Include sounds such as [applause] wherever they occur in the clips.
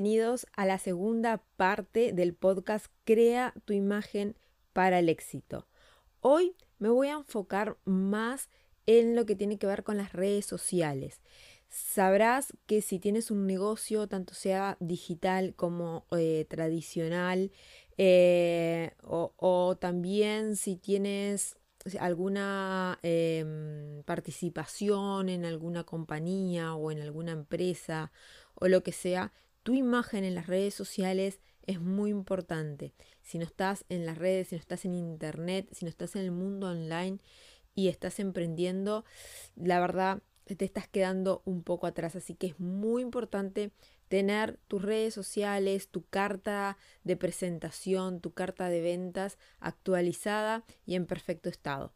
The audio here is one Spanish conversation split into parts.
Bienvenidos a la segunda parte del podcast Crea tu imagen para el éxito. Hoy me voy a enfocar más en lo que tiene que ver con las redes sociales. Sabrás que si tienes un negocio, tanto sea digital como eh, tradicional, eh, o, también si tienes alguna em, participación en alguna compañía o en alguna empresa o lo que sea, tu imagen en las redes sociales es muy importante. Si no estás en las redes, si no estás en internet, si no estás en el mundo online y estás emprendiendo, la verdad te estás quedando un poco atrás. Así que es muy importante tener tus redes sociales, tu carta de presentación, tu carta de ventas actualizada y en perfecto estado.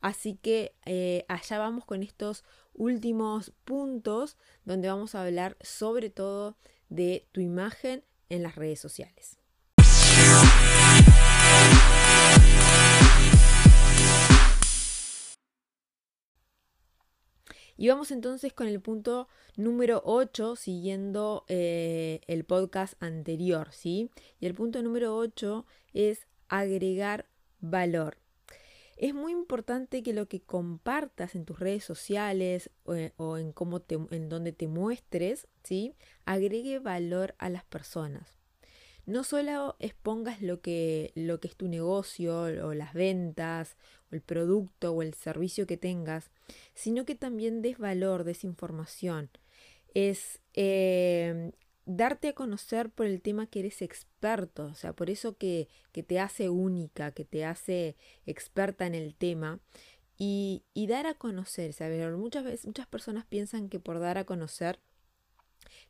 Así que eh, allá vamos con estos últimos puntos donde vamos a hablar sobre todo de tu imagen en las redes sociales. Y vamos entonces con el punto número 8, siguiendo eh, el podcast anterior, ¿sí? Y el punto número 8 es agregar valor. Es muy importante que lo que compartas en tus redes sociales eh, o, en cómo te, en donde te muestres, ¿sí? agregue valor a las personas. No solo expongas lo que, lo que es tu negocio o las ventas o el producto o el servicio que tengas, sino que también des valor, des información. Es eh, darte a conocer por el tema que eres experto, o sea, por eso que, te hace única, que te hace experta en el tema. Y, dar a conocer, ¿sabes? Muchas veces, muchas personas piensan que por dar a conocer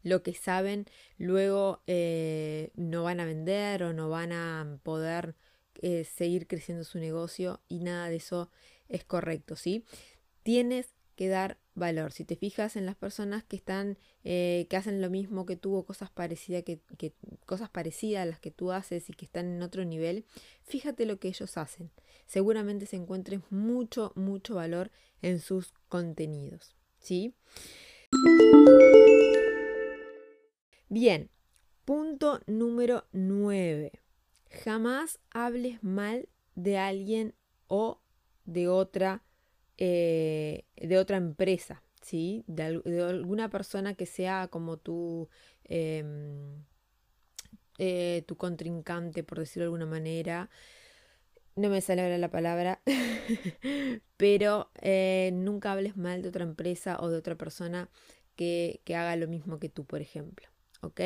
lo que saben, luego eh, no van a vender o no van a poder eh, seguir creciendo su negocio y nada de eso es correcto, ¿sí? Tienes que dar valor. Si te fijas en las personas que están, eh, que hacen lo mismo que tú o cosas parecidas, que, cosas parecidas a las que tú haces y que están en otro nivel, fíjate lo que ellos hacen. Seguramente se encuentre mucho, mucho valor en sus contenidos. ¿Sí? Bien, punto número 9. Jamás hables mal de alguien o de otra, eh, de otra empresa, ¿sí? De, alguna persona que sea como tu, em, eh, tu contrincante, por decirlo de alguna manera. No me sale ahora la palabra, [laughs] pero eh, nunca hables mal de otra empresa o de otra persona que, que haga lo mismo que tú, por ejemplo. ¿Ok?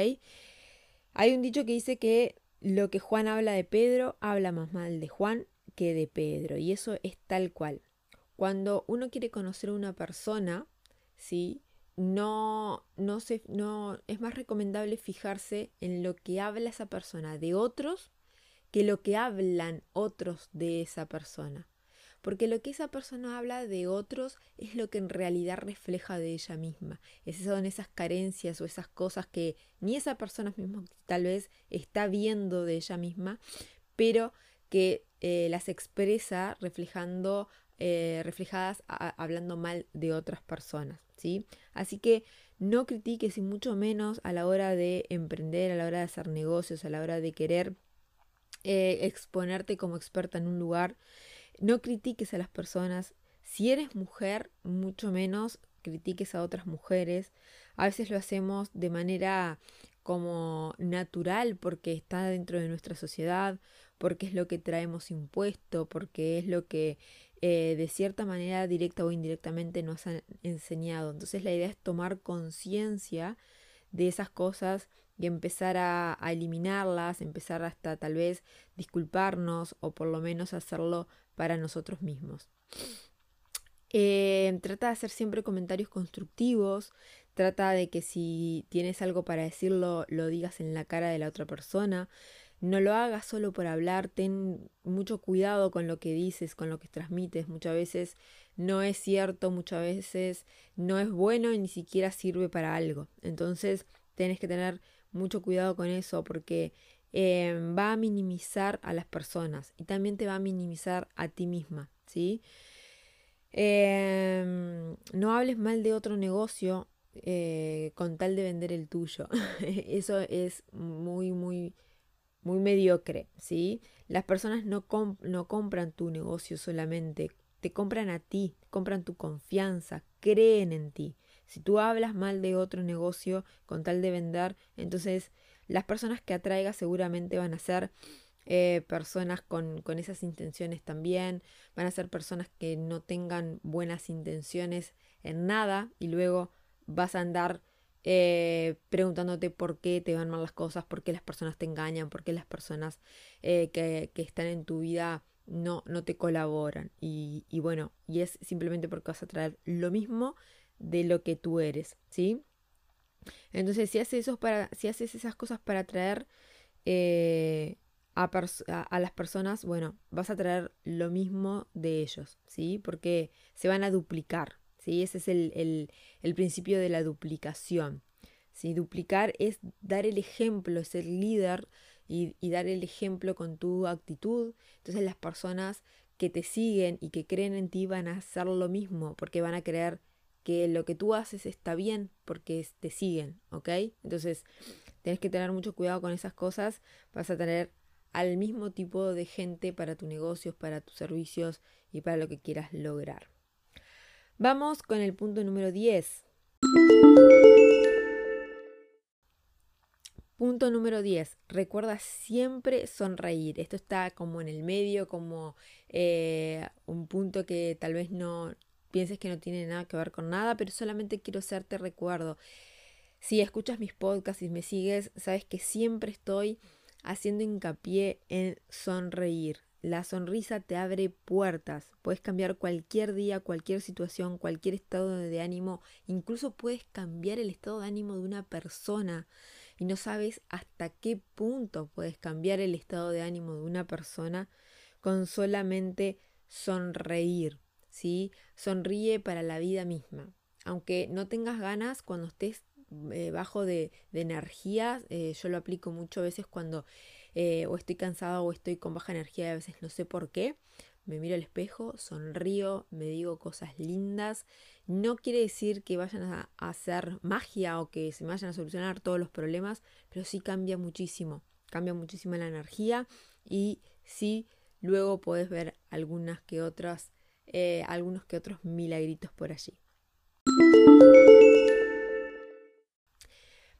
Hay un dicho que dice que lo que Juan habla de Pedro habla más mal de Juan que de Pedro. Y eso es tal cual. Cuando uno quiere conocer a una persona, ¿sí? No, no, no es más recomendable fijarse en lo que habla esa persona de otros que lo que hablan otros de esa persona. Porque lo que esa persona habla de otros es lo que en realidad refleja de ella misma. Esas son esas carencias o esas cosas que ni esa persona misma tal vez está viendo de ella misma, pero que eh, las expresa reflejando, eh, reflejadas hablando mal de otras personas. ¿sí? Así que no critiques y mucho menos a la hora de emprender, a la hora de hacer negocios, a la hora de querer eh, exponerte como experta en un lugar. No critiques a las personas. Si eres mujer, mucho menos critiques a otras mujeres. A veces lo hacemos de manera como natural porque está dentro de nuestra sociedad, porque es lo que traemos impuesto, porque es lo que eh, de cierta manera directa o indirectamente nos han enseñado. Entonces la idea es tomar conciencia de esas cosas y empezar a, eliminarlas, empezar hasta tal vez disculparnos o por lo menos hacerlo para nosotros mismos. Eh, trata de hacer siempre comentarios constructivos, trata de que si tienes algo para decirlo, lo digas en la cara de la otra persona. No lo hagas solo por hablar, ten mucho cuidado con lo que dices, con lo que transmites. Muchas veces no es cierto, muchas veces no es bueno y ni siquiera sirve para algo. Entonces, tienes que tener mucho cuidado con eso porque em, va a minimizar a las personas y también te va a minimizar a ti misma, ¿sí? Em, no hables mal de otro negocio eh, con tal de vender el tuyo. [laughs] Eso es muy, muy, muy mediocre, ¿sí? Las personas no, no compran tu negocio solamente, te compran a ti, compran tu confianza, creen en ti. Si tú hablas mal de otro negocio con tal de vender, entonces las personas que atraigas seguramente van a ser eh, personas con, con, esas intenciones también, van a ser personas que no tengan buenas intenciones en nada y luego vas a andar eh, preguntándote por qué te van mal las cosas, por qué las personas te engañan, por qué las personas eh, que, están en tu vida no, no te colaboran. Y, bueno, y es simplemente porque vas a traer lo mismo de lo que tú eres, ¿sí? Entonces, si haces, eso para, si haces esas cosas para atraer eh, a, a, las personas, bueno, vas a traer lo mismo de ellos, ¿sí? Porque se van a duplicar, ¿sí? Ese es el, principio de la duplicación. ¿sí? Duplicar es dar el ejemplo, ser líder y, y, dar el ejemplo con tu actitud. Entonces las personas que te siguen y que creen en ti van a hacer lo mismo porque van a creer que lo que tú haces está bien porque te siguen, ¿ok? Entonces tienes que tener mucho cuidado con esas cosas. Vas a tener al mismo tipo de gente para tus negocios, para tus servicios y para lo que quieras lograr. Vamos con el punto número 10. Punto número 10. Recuerda siempre sonreír. Esto está como en el medio, como eh, un punto que tal vez no pienses que no tiene nada que ver con nada, pero solamente quiero hacerte recuerdo. Si escuchas mis podcasts y me sigues, sabes que siempre estoy haciendo hincapié en sonreír. La sonrisa te abre puertas. Puedes cambiar cualquier día, cualquier situación, cualquier estado de ánimo. Incluso puedes cambiar el estado de ánimo de una persona. Y no sabes hasta qué punto puedes cambiar el estado de ánimo de una persona con solamente sonreír. ¿sí? Sonríe para la vida misma. Aunque no tengas ganas, cuando estés eh, bajo de, de energía, eh, yo lo aplico mucho a veces cuando eh, o estoy cansada o estoy con baja energía y a veces no sé por qué. Me miro al espejo, sonrío, me digo cosas lindas. No quiere decir que vayan a, hacer magia o que se vayan a solucionar todos los problemas, pero sí cambia muchísimo. Cambia muchísimo la energía y sí luego puedes ver algunas que otras, eh, algunos que otros milagritos por allí.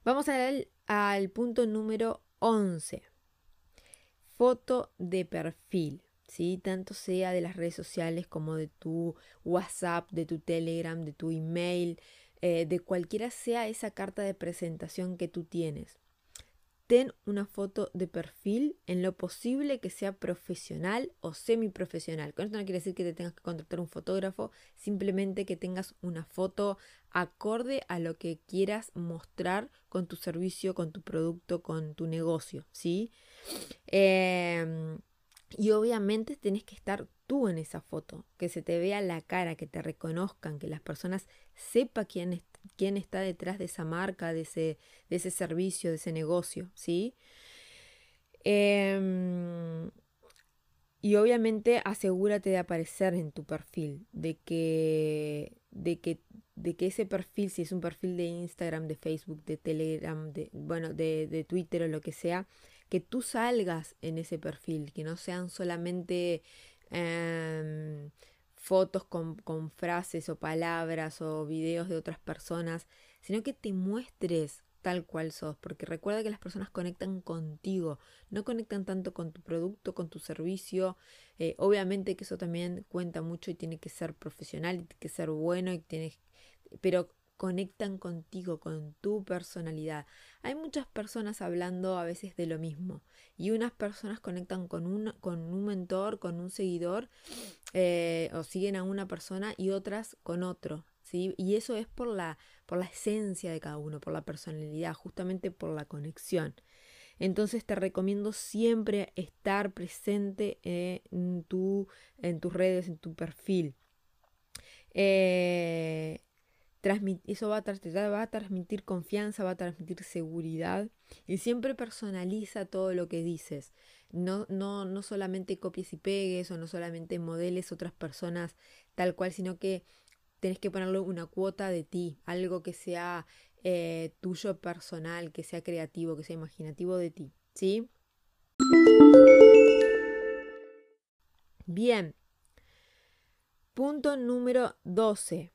Vamos al, al punto número 11 foto de perfil, ¿sí? Tanto sea de las redes sociales como de tu WhatsApp, de tu Telegram, de tu email, eh, de cualquiera sea esa carta de presentación que tú tienes ten una foto de perfil en lo posible que sea profesional o semiprofesional. Con esto no quiere decir que te tengas que contratar un fotógrafo, simplemente que tengas una foto acorde a lo que quieras mostrar con tu servicio, con tu producto, con tu negocio, ¿sí? Em, y obviamente tenés que estar tú en esa foto, que se te vea la cara, que te reconozcan, que las personas sepan quién es quién está detrás de esa marca, de ese, de ese servicio, de ese negocio, ¿sí? Em, y obviamente asegúrate de aparecer en tu perfil, de que, de que, de que ese perfil, si es un perfil de Instagram, de Facebook, de Telegram, de, bueno, de, de Twitter o lo que sea, que tú salgas en ese perfil, que no sean solamente em, fotos con, frases o palabras o videos de otras personas, sino que te muestres tal cual sos, porque recuerda que las personas conectan contigo, no conectan tanto con tu producto, con tu servicio, eh, obviamente que eso también cuenta mucho y tiene que ser profesional, y tiene que ser bueno, y pero conectan contigo, con tu personalidad. Hay muchas personas hablando a veces de lo mismo y unas personas conectan con un, con un mentor, con un seguidor eh, o siguen a una persona y otras con otro. ¿sí? Y eso es por la, por la esencia de cada uno, por la personalidad, justamente por la conexión. Entonces te recomiendo siempre estar presente en, tu, en tus redes, en tu perfil. Eh, eso va a, va a transmitir confianza, va a transmitir seguridad y siempre personaliza todo lo que dices. No, no, no solamente copies y pegues o no solamente modeles otras personas tal cual, sino que tenés que ponerle una cuota de ti, algo que sea eh, tuyo personal, que sea creativo, que sea imaginativo de ti, ¿sí? Bien. Punto número 12.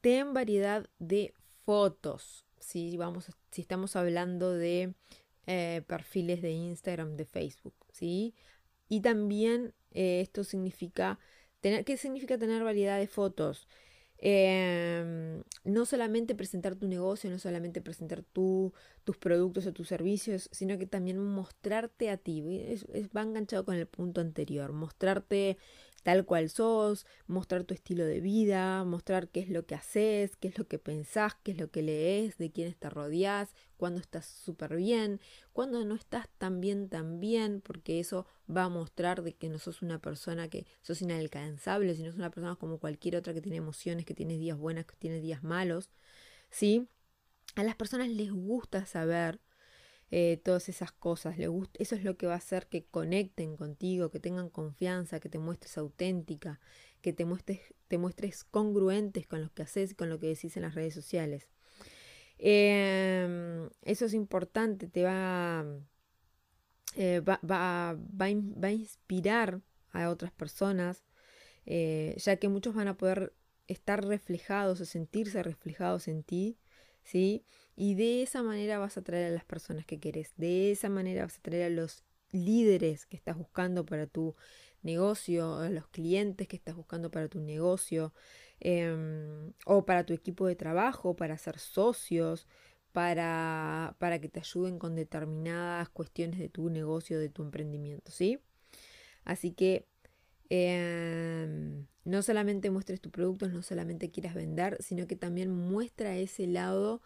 Ten variedad de fotos. Si, vamos, si estamos hablando de eh, perfiles de Instagram, de Facebook, ¿sí? Y también eh, esto significa tener, ¿qué significa tener variedad de fotos? Em, no solamente presentar tu negocio, no solamente presentar tus productos o tus servicios, sino que también mostrarte a ti. va enganchado con el punto anterior, mostrarte tal cual sos, mostrar tu estilo de vida, mostrar qué es lo que haces, qué es lo que pensás, qué es lo que lees, de quiénes te rodeas, cuando estás súper bien, cuando no estás tan bien, tan bien, porque eso va a mostrar de que no sos una persona que sos inalcanzable, sino sos una persona como cualquier otra que tiene emociones, que tiene días buenos, que tiene días malos, ¿sí? A las personas les gusta saber eh, todas esas cosas. Le gusta, eso es lo que va a hacer que conecten contigo, que tengan confianza, que te muestres auténtica, que te muestres, te muestres congruentes con lo que haces y con lo que decís en las redes sociales. Em, eso es importante, te va, eh, va, va, va, a inspirar a otras personas, eh, ya que muchos van a poder estar reflejados o sentirse reflejados en ti, ¿sí? Y de esa manera vas a traer a las personas que querés, de esa manera vas a traer a los líderes que estás buscando para tu negocio, a los clientes que estás buscando para tu negocio, em, o para tu equipo de trabajo, para ser socios, para, para que te ayuden con determinadas cuestiones de tu negocio, de tu emprendimiento, ¿sí? Así que em, no solamente muestres tus productos, no solamente quieras vender, sino que también muestra ese lado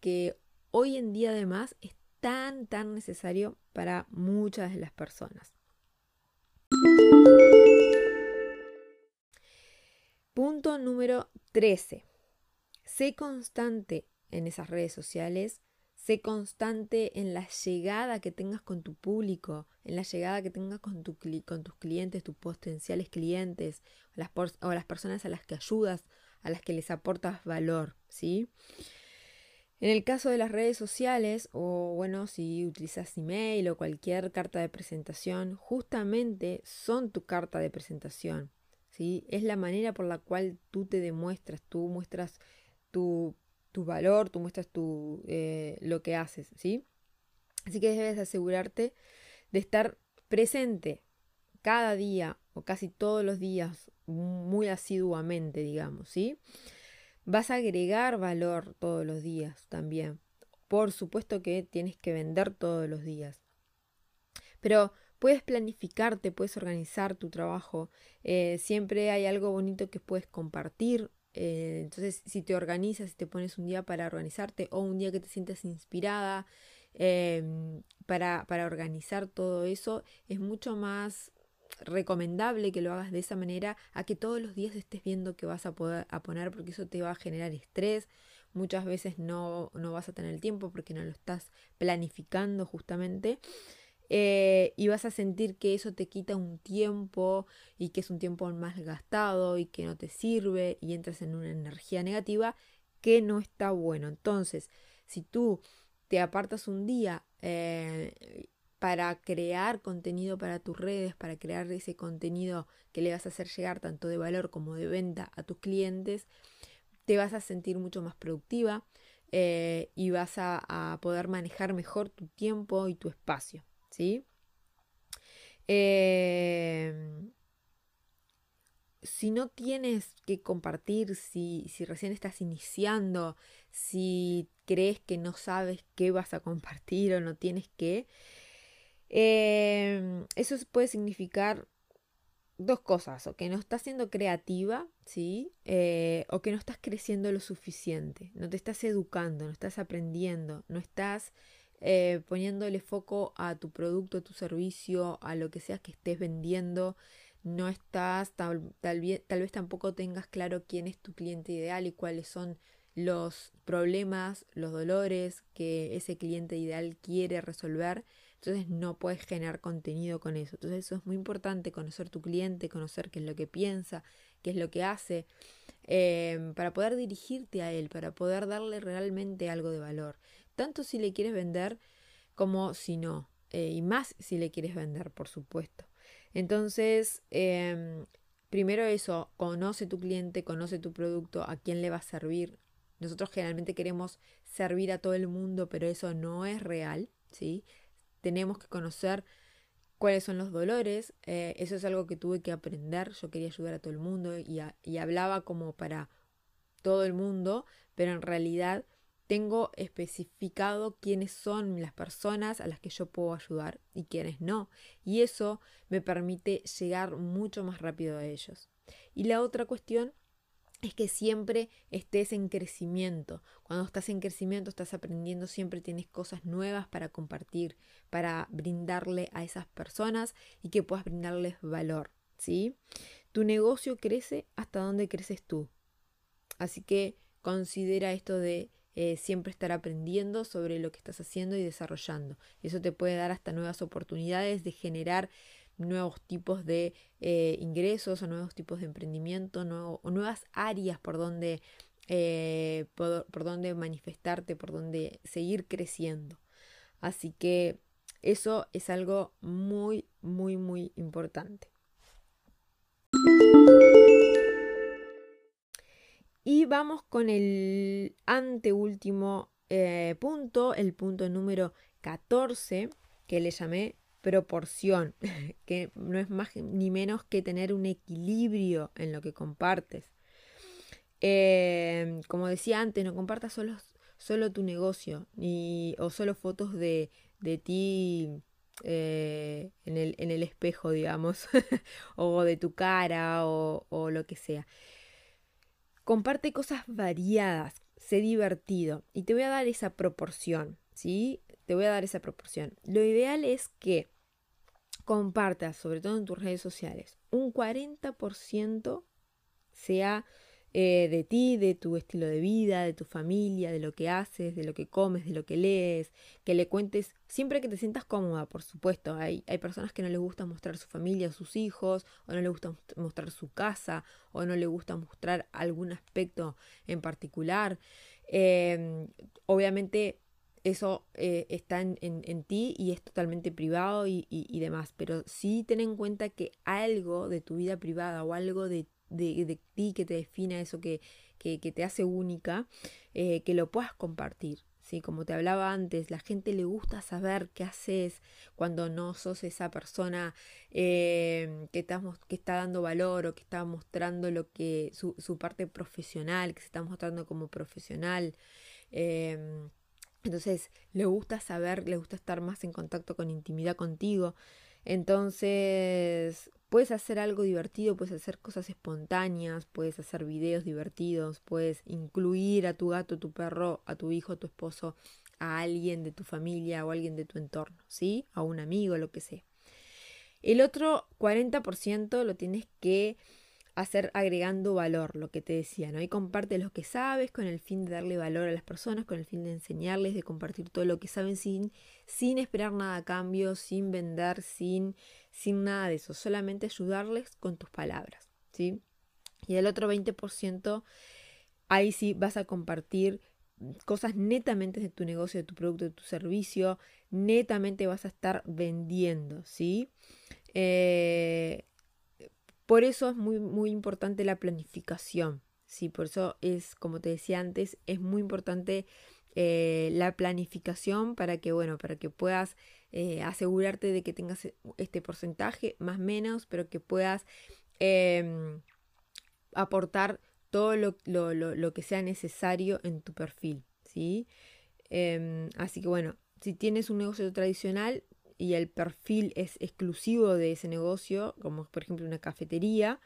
que hoy en día además es tan, tan necesario para muchas de las personas. Punto número 13. Sé constante en esas redes sociales, sé constante en la llegada que tengas con tu público, en la llegada que tengas con, tu, con tus clientes, tus potenciales clientes, o las personas a las que ayudas, a las que les aportas valor, ¿sí? En el caso de las redes sociales, o bueno, si utilizas email o cualquier carta de presentación, justamente son tu carta de presentación. ¿sí? Es la manera por la cual tú te demuestras, tú muestras tu, valor, tú muestras tu, eh, lo que haces. ¿sí? Así que debes asegurarte de estar presente cada día o casi todos los días, muy asiduamente, digamos. ¿sí? Vas a agregar valor todos los días también. Por supuesto que tienes que vender todos los días. Pero puedes planificarte, puedes organizar tu trabajo. Eh, siempre hay algo bonito que puedes compartir. Eh, entonces, si te organizas, si te pones un día para organizarte o un día que te sientas inspirada em, para, para organizar todo eso, es mucho más recomendable que lo hagas de esa manera a que todos los días estés viendo que vas a poder a poner porque eso te va a generar estrés. Muchas veces no, no vas a tener el tiempo porque no lo estás planificando justamente. Eh, y vas a sentir que eso te quita un tiempo y que es un tiempo más gastado y que no te sirve y entras en una energía negativa que no está bueno. Entonces, si tú te apartas un día eh, para crear contenido para tus redes, para crear ese contenido que le vas a hacer llegar tanto de valor como de venta a tus clientes, te vas a sentir mucho más productiva eh, y vas a, poder manejar mejor tu tiempo y tu espacio. ¿sí? Em, si no tienes que compartir, si, si recién estás iniciando, si crees que no sabes qué vas a compartir o no tienes que, Em, eso puede significar dos cosas, o que no estás siendo creativa, ¿sí? Eh, o que no estás creciendo lo suficiente, no te estás educando, no estás aprendiendo, no estás eh, poniéndole foco a tu producto, a tu servicio, a lo que sea que estés vendiendo, no estás, tal vez tampoco tengas claro quién es tu cliente ideal y cuáles son los problemas, los dolores que ese cliente ideal quiere resolver entonces no puedes generar contenido con eso. Entonces eso es muy importante, conocer tu cliente, conocer qué es lo que piensa, qué es lo que hace, em, para poder dirigirte a él, para poder darle realmente algo de valor. Tanto si le quieres vender como si no. Eh, y más si le quieres vender, por supuesto. Entonces, em, primero eso, conoce tu cliente, conoce tu producto, a quién le va a servir. Nosotros generalmente queremos servir a todo el mundo, pero eso no es real, ¿sí? Tenemos que conocer cuáles son los dolores. Eh, eso es algo que tuve que aprender. Yo quería ayudar a todo el mundo y, y hablaba como para todo el mundo, pero en realidad tengo especificado quiénes son las personas a las que yo puedo ayudar y quiénes no. Y eso me permite llegar mucho más rápido a ellos. Y la otra cuestión es que siempre estés en crecimiento. Cuando estás en crecimiento, estás aprendiendo, siempre tienes cosas nuevas para compartir, para brindarle a esas personas y que puedas brindarles valor, ¿sí? Tu negocio crece hasta donde creces tú. Así que considera esto de eh, siempre estar aprendiendo sobre lo que estás haciendo y desarrollando. Eso te puede dar hasta nuevas oportunidades de generar nuevos tipos de eh, ingresos o nuevos tipos de emprendimiento o nuevas áreas por donde, eh, por, donde manifestarte, por donde seguir creciendo. Así que eso es algo muy, muy, muy importante. Y vamos con el anteúltimo eh, punto, el punto número 14, que le llamé proporción, [laughs] que no es más ni menos que tener un equilibrio en lo que compartes. Eh, como decía antes, no compartas solo, solo tu negocio ni, o solo fotos de, de ti eh, en, el, en, el, espejo, digamos, [laughs] o de tu cara o, o lo que sea. Comparte cosas variadas, sé divertido y te voy a dar esa proporción, ¿sí? Te voy a dar esa proporción. Lo ideal es que compartas, sobre todo en tus redes sociales, un 40% sea eh, de ti, de tu estilo de vida, de tu familia, de lo que haces, de lo que comes, de lo que lees, que le cuentes siempre que te sientas cómoda, por supuesto. Hay, hay personas que no les gusta mostrar su familia, sus hijos, o no les gusta mostrar su casa, o no les gusta mostrar algún aspecto en particular. Em, obviamente eso eh, está en, ti y es totalmente privado y, demás, pero sí ten en cuenta que algo de tu vida privada o algo de, ti que te defina eso que, que, te hace única, eh, que lo puedas compartir. ¿sí? Como te hablaba antes, la gente le gusta saber qué haces cuando no sos esa persona eh, que, que está dando valor o que está mostrando lo que, su, su parte profesional, que se está mostrando como profesional. Em, entonces, le gusta saber, le gusta estar más en contacto con intimidad contigo. Entonces, puedes hacer algo divertido, puedes hacer cosas espontáneas, puedes hacer videos divertidos, puedes incluir a tu gato, tu perro, a tu hijo, a tu esposo, a alguien de tu familia o alguien de tu entorno, ¿sí? A un amigo, lo que sea. El otro 40% lo tienes que hacer agregando valor, lo que te decía, ¿no? Y comparte lo que sabes con el fin de darle valor a las personas, con el fin de enseñarles, de compartir todo lo que saben sin, sin esperar nada a cambio, sin vender, sin, sin nada de eso, solamente ayudarles con tus palabras, ¿sí? Y el otro 20%, ahí sí vas a compartir cosas netamente de tu negocio, de tu producto, de tu servicio, netamente vas a estar vendiendo, ¿sí? Eh, por eso es muy, muy importante la planificación. Sí, por eso es, como te decía antes, es muy importante eh, la planificación para que, bueno, para que puedas eh, asegurarte de que tengas este porcentaje, más o menos, pero que puedas em, aportar todo lo, que sea necesario en tu perfil, ¿sí? Em, así que bueno, si tienes un negocio tradicional, y el perfil es exclusivo de ese negocio, como por ejemplo una cafetería,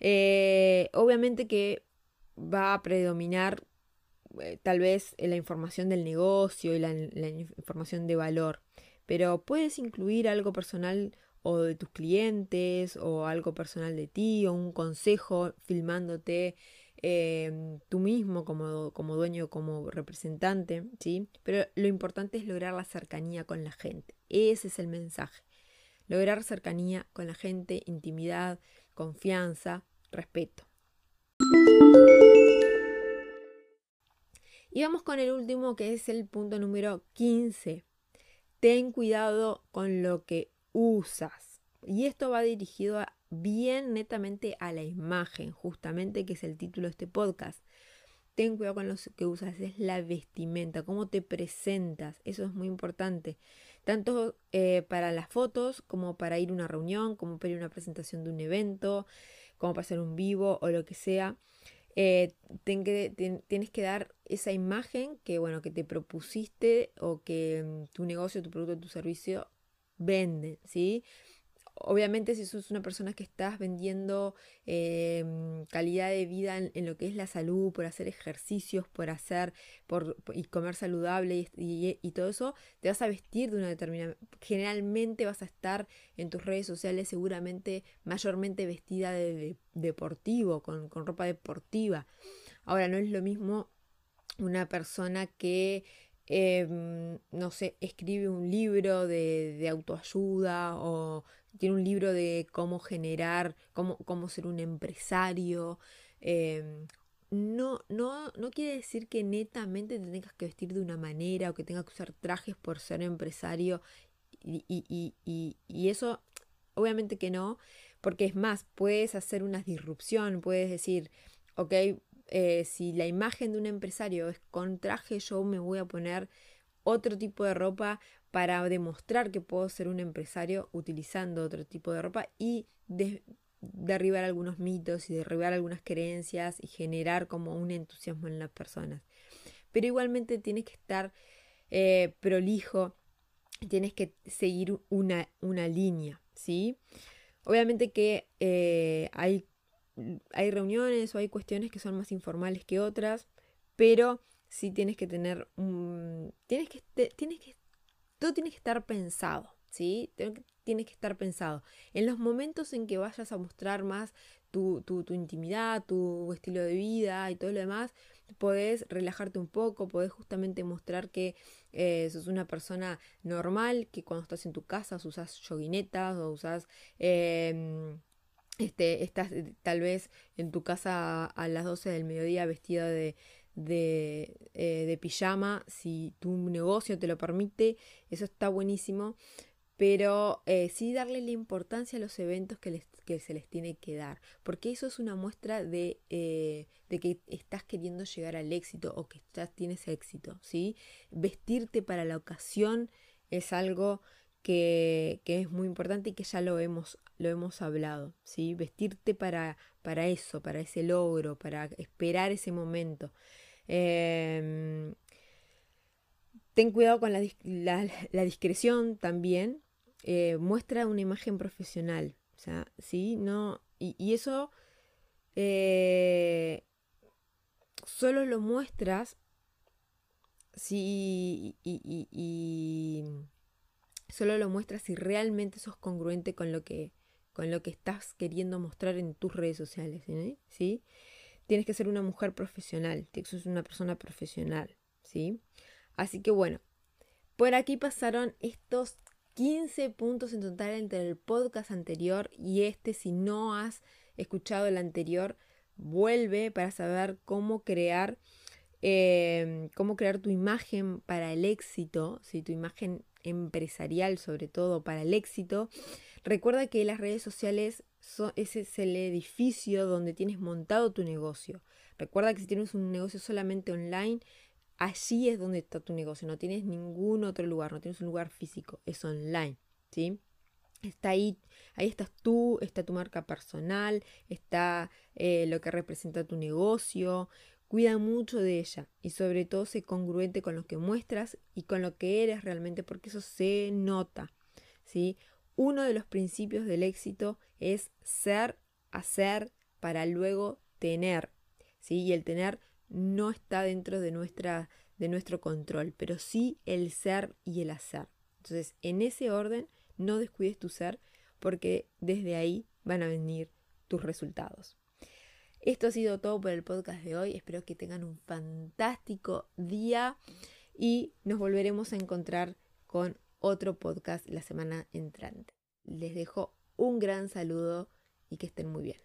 eh, obviamente que va a predominar eh, tal vez la información del negocio y la, información de valor, pero puedes incluir algo personal o de tus clientes o algo personal de ti o un consejo filmándote em, tú mismo como, como dueño, como representante, ¿sí? Pero lo importante es lograr la cercanía con la gente. Ese es el mensaje. Lograr cercanía con la gente, intimidad, confianza, respeto. Y vamos con el último que es el punto número 15. Ten cuidado con lo que usas. Y esto va dirigido bien netamente a la imagen, justamente que es el título de este podcast. Ten cuidado con lo que usas, es la vestimenta, cómo te presentas, eso es muy importante. Tanto eh, para las fotos como para ir a una reunión, como para ir a una presentación de un evento, como para hacer un vivo o lo que sea. Eh, tienes que dar esa imagen que, bueno, que te propusiste o que mm, tu negocio, tu producto, tu servicio venden, ¿sí? Obviamente si sos una persona que estás vendiendo em, calidad de vida en, lo que es la salud, por hacer ejercicios, por hacer por, y comer saludable y, todo eso, te vas a vestir de una determinada... Generalmente vas a estar en tus redes sociales seguramente mayormente vestida de, deportivo, con, ropa deportiva. Ahora no es lo mismo una persona que Em, no sé, escribe un libro de, autoayuda o tiene un libro de cómo generar, cómo, cómo ser un empresario. Em, no, no, no quiere decir que netamente te tengas que vestir de una manera o que tengas que usar trajes por ser empresario y, y eso obviamente que no, porque es más, puedes hacer una disrupción, puedes decir, ok, eh, si la imagen de un empresario es con traje, yo me voy a poner otro tipo de ropa para demostrar que puedo ser un empresario utilizando otro tipo de ropa y derribar algunos mitos y derribar algunas creencias y generar como un entusiasmo en las personas. Pero igualmente tienes que estar eh, prolijo, tienes que seguir una, una línea, ¿sí? Obviamente que eh, hay hay reuniones o hay cuestiones que son más informales que otras, pero sí tienes que tener. Tienes que, tienes que, todo tiene que estar pensado, ¿sí? Tienes que estar pensado. En los momentos en que vayas a mostrar más tu, tu, intimidad, tu estilo de vida y todo lo demás, podés relajarte un poco, podés justamente mostrar que eh, sos una persona normal, que cuando estás en tu casa usas yoguinetas o usas... Em, este, estás eh, tal vez en tu casa a las 12 del mediodía vestida de, de, eh, de, pijama, si tu negocio te lo permite, eso está buenísimo, pero eh, sí darle la importancia a los eventos que, les, que, se les tiene que dar, porque eso es una muestra de, de que estás queriendo llegar al éxito o que estás, tienes éxito, ¿sí? Vestirte para la ocasión es algo que, es muy importante y que ya lo hemos, lo hemos hablado, ¿sí? Vestirte para, para eso, para ese logro, para esperar ese momento. Em, ten cuidado con la, discreción también. Eh, muestra una imagen profesional. O sea, ¿sí? No, y, eso eh, solo lo muestras si y Solo lo muestras si realmente sos congruente con lo que, con lo que estás queriendo mostrar en tus redes sociales. ¿sí? Tienes que ser una mujer profesional, tienes que ser una persona profesional. ¿sí? Así que bueno, por aquí pasaron estos 15 puntos en total entre el podcast anterior y este. Si no has escuchado el anterior, vuelve para saber cómo crear, eh, cómo crear tu imagen para el éxito, si tu imagen empresarial, sobre todo para el éxito, recuerda que las redes sociales son, ese es el edificio donde tienes montado tu negocio. Recuerda que si tienes un negocio solamente online, allí es donde está tu negocio, no tienes ningún otro lugar, no tienes un lugar físico, es online, ¿sí? Está ahí, ahí estás tú, está tu marca personal, está eh, lo que representa tu negocio, Cuida mucho de ella y sobre todo sé congruente con lo que muestras y con lo que eres realmente porque eso se nota. ¿sí? Uno de los principios del éxito es ser, hacer para luego tener. ¿sí? Y el tener no está dentro de, nuestra, de nuestro control, pero sí el ser y el hacer. Entonces, en ese orden, no descuides tu ser porque desde ahí van a venir tus resultados. Esto ha sido todo por el podcast de hoy. Espero que tengan un fantástico día y nos volveremos a encontrar con otro podcast la semana entrante. Les dejo un gran saludo y que estén muy bien.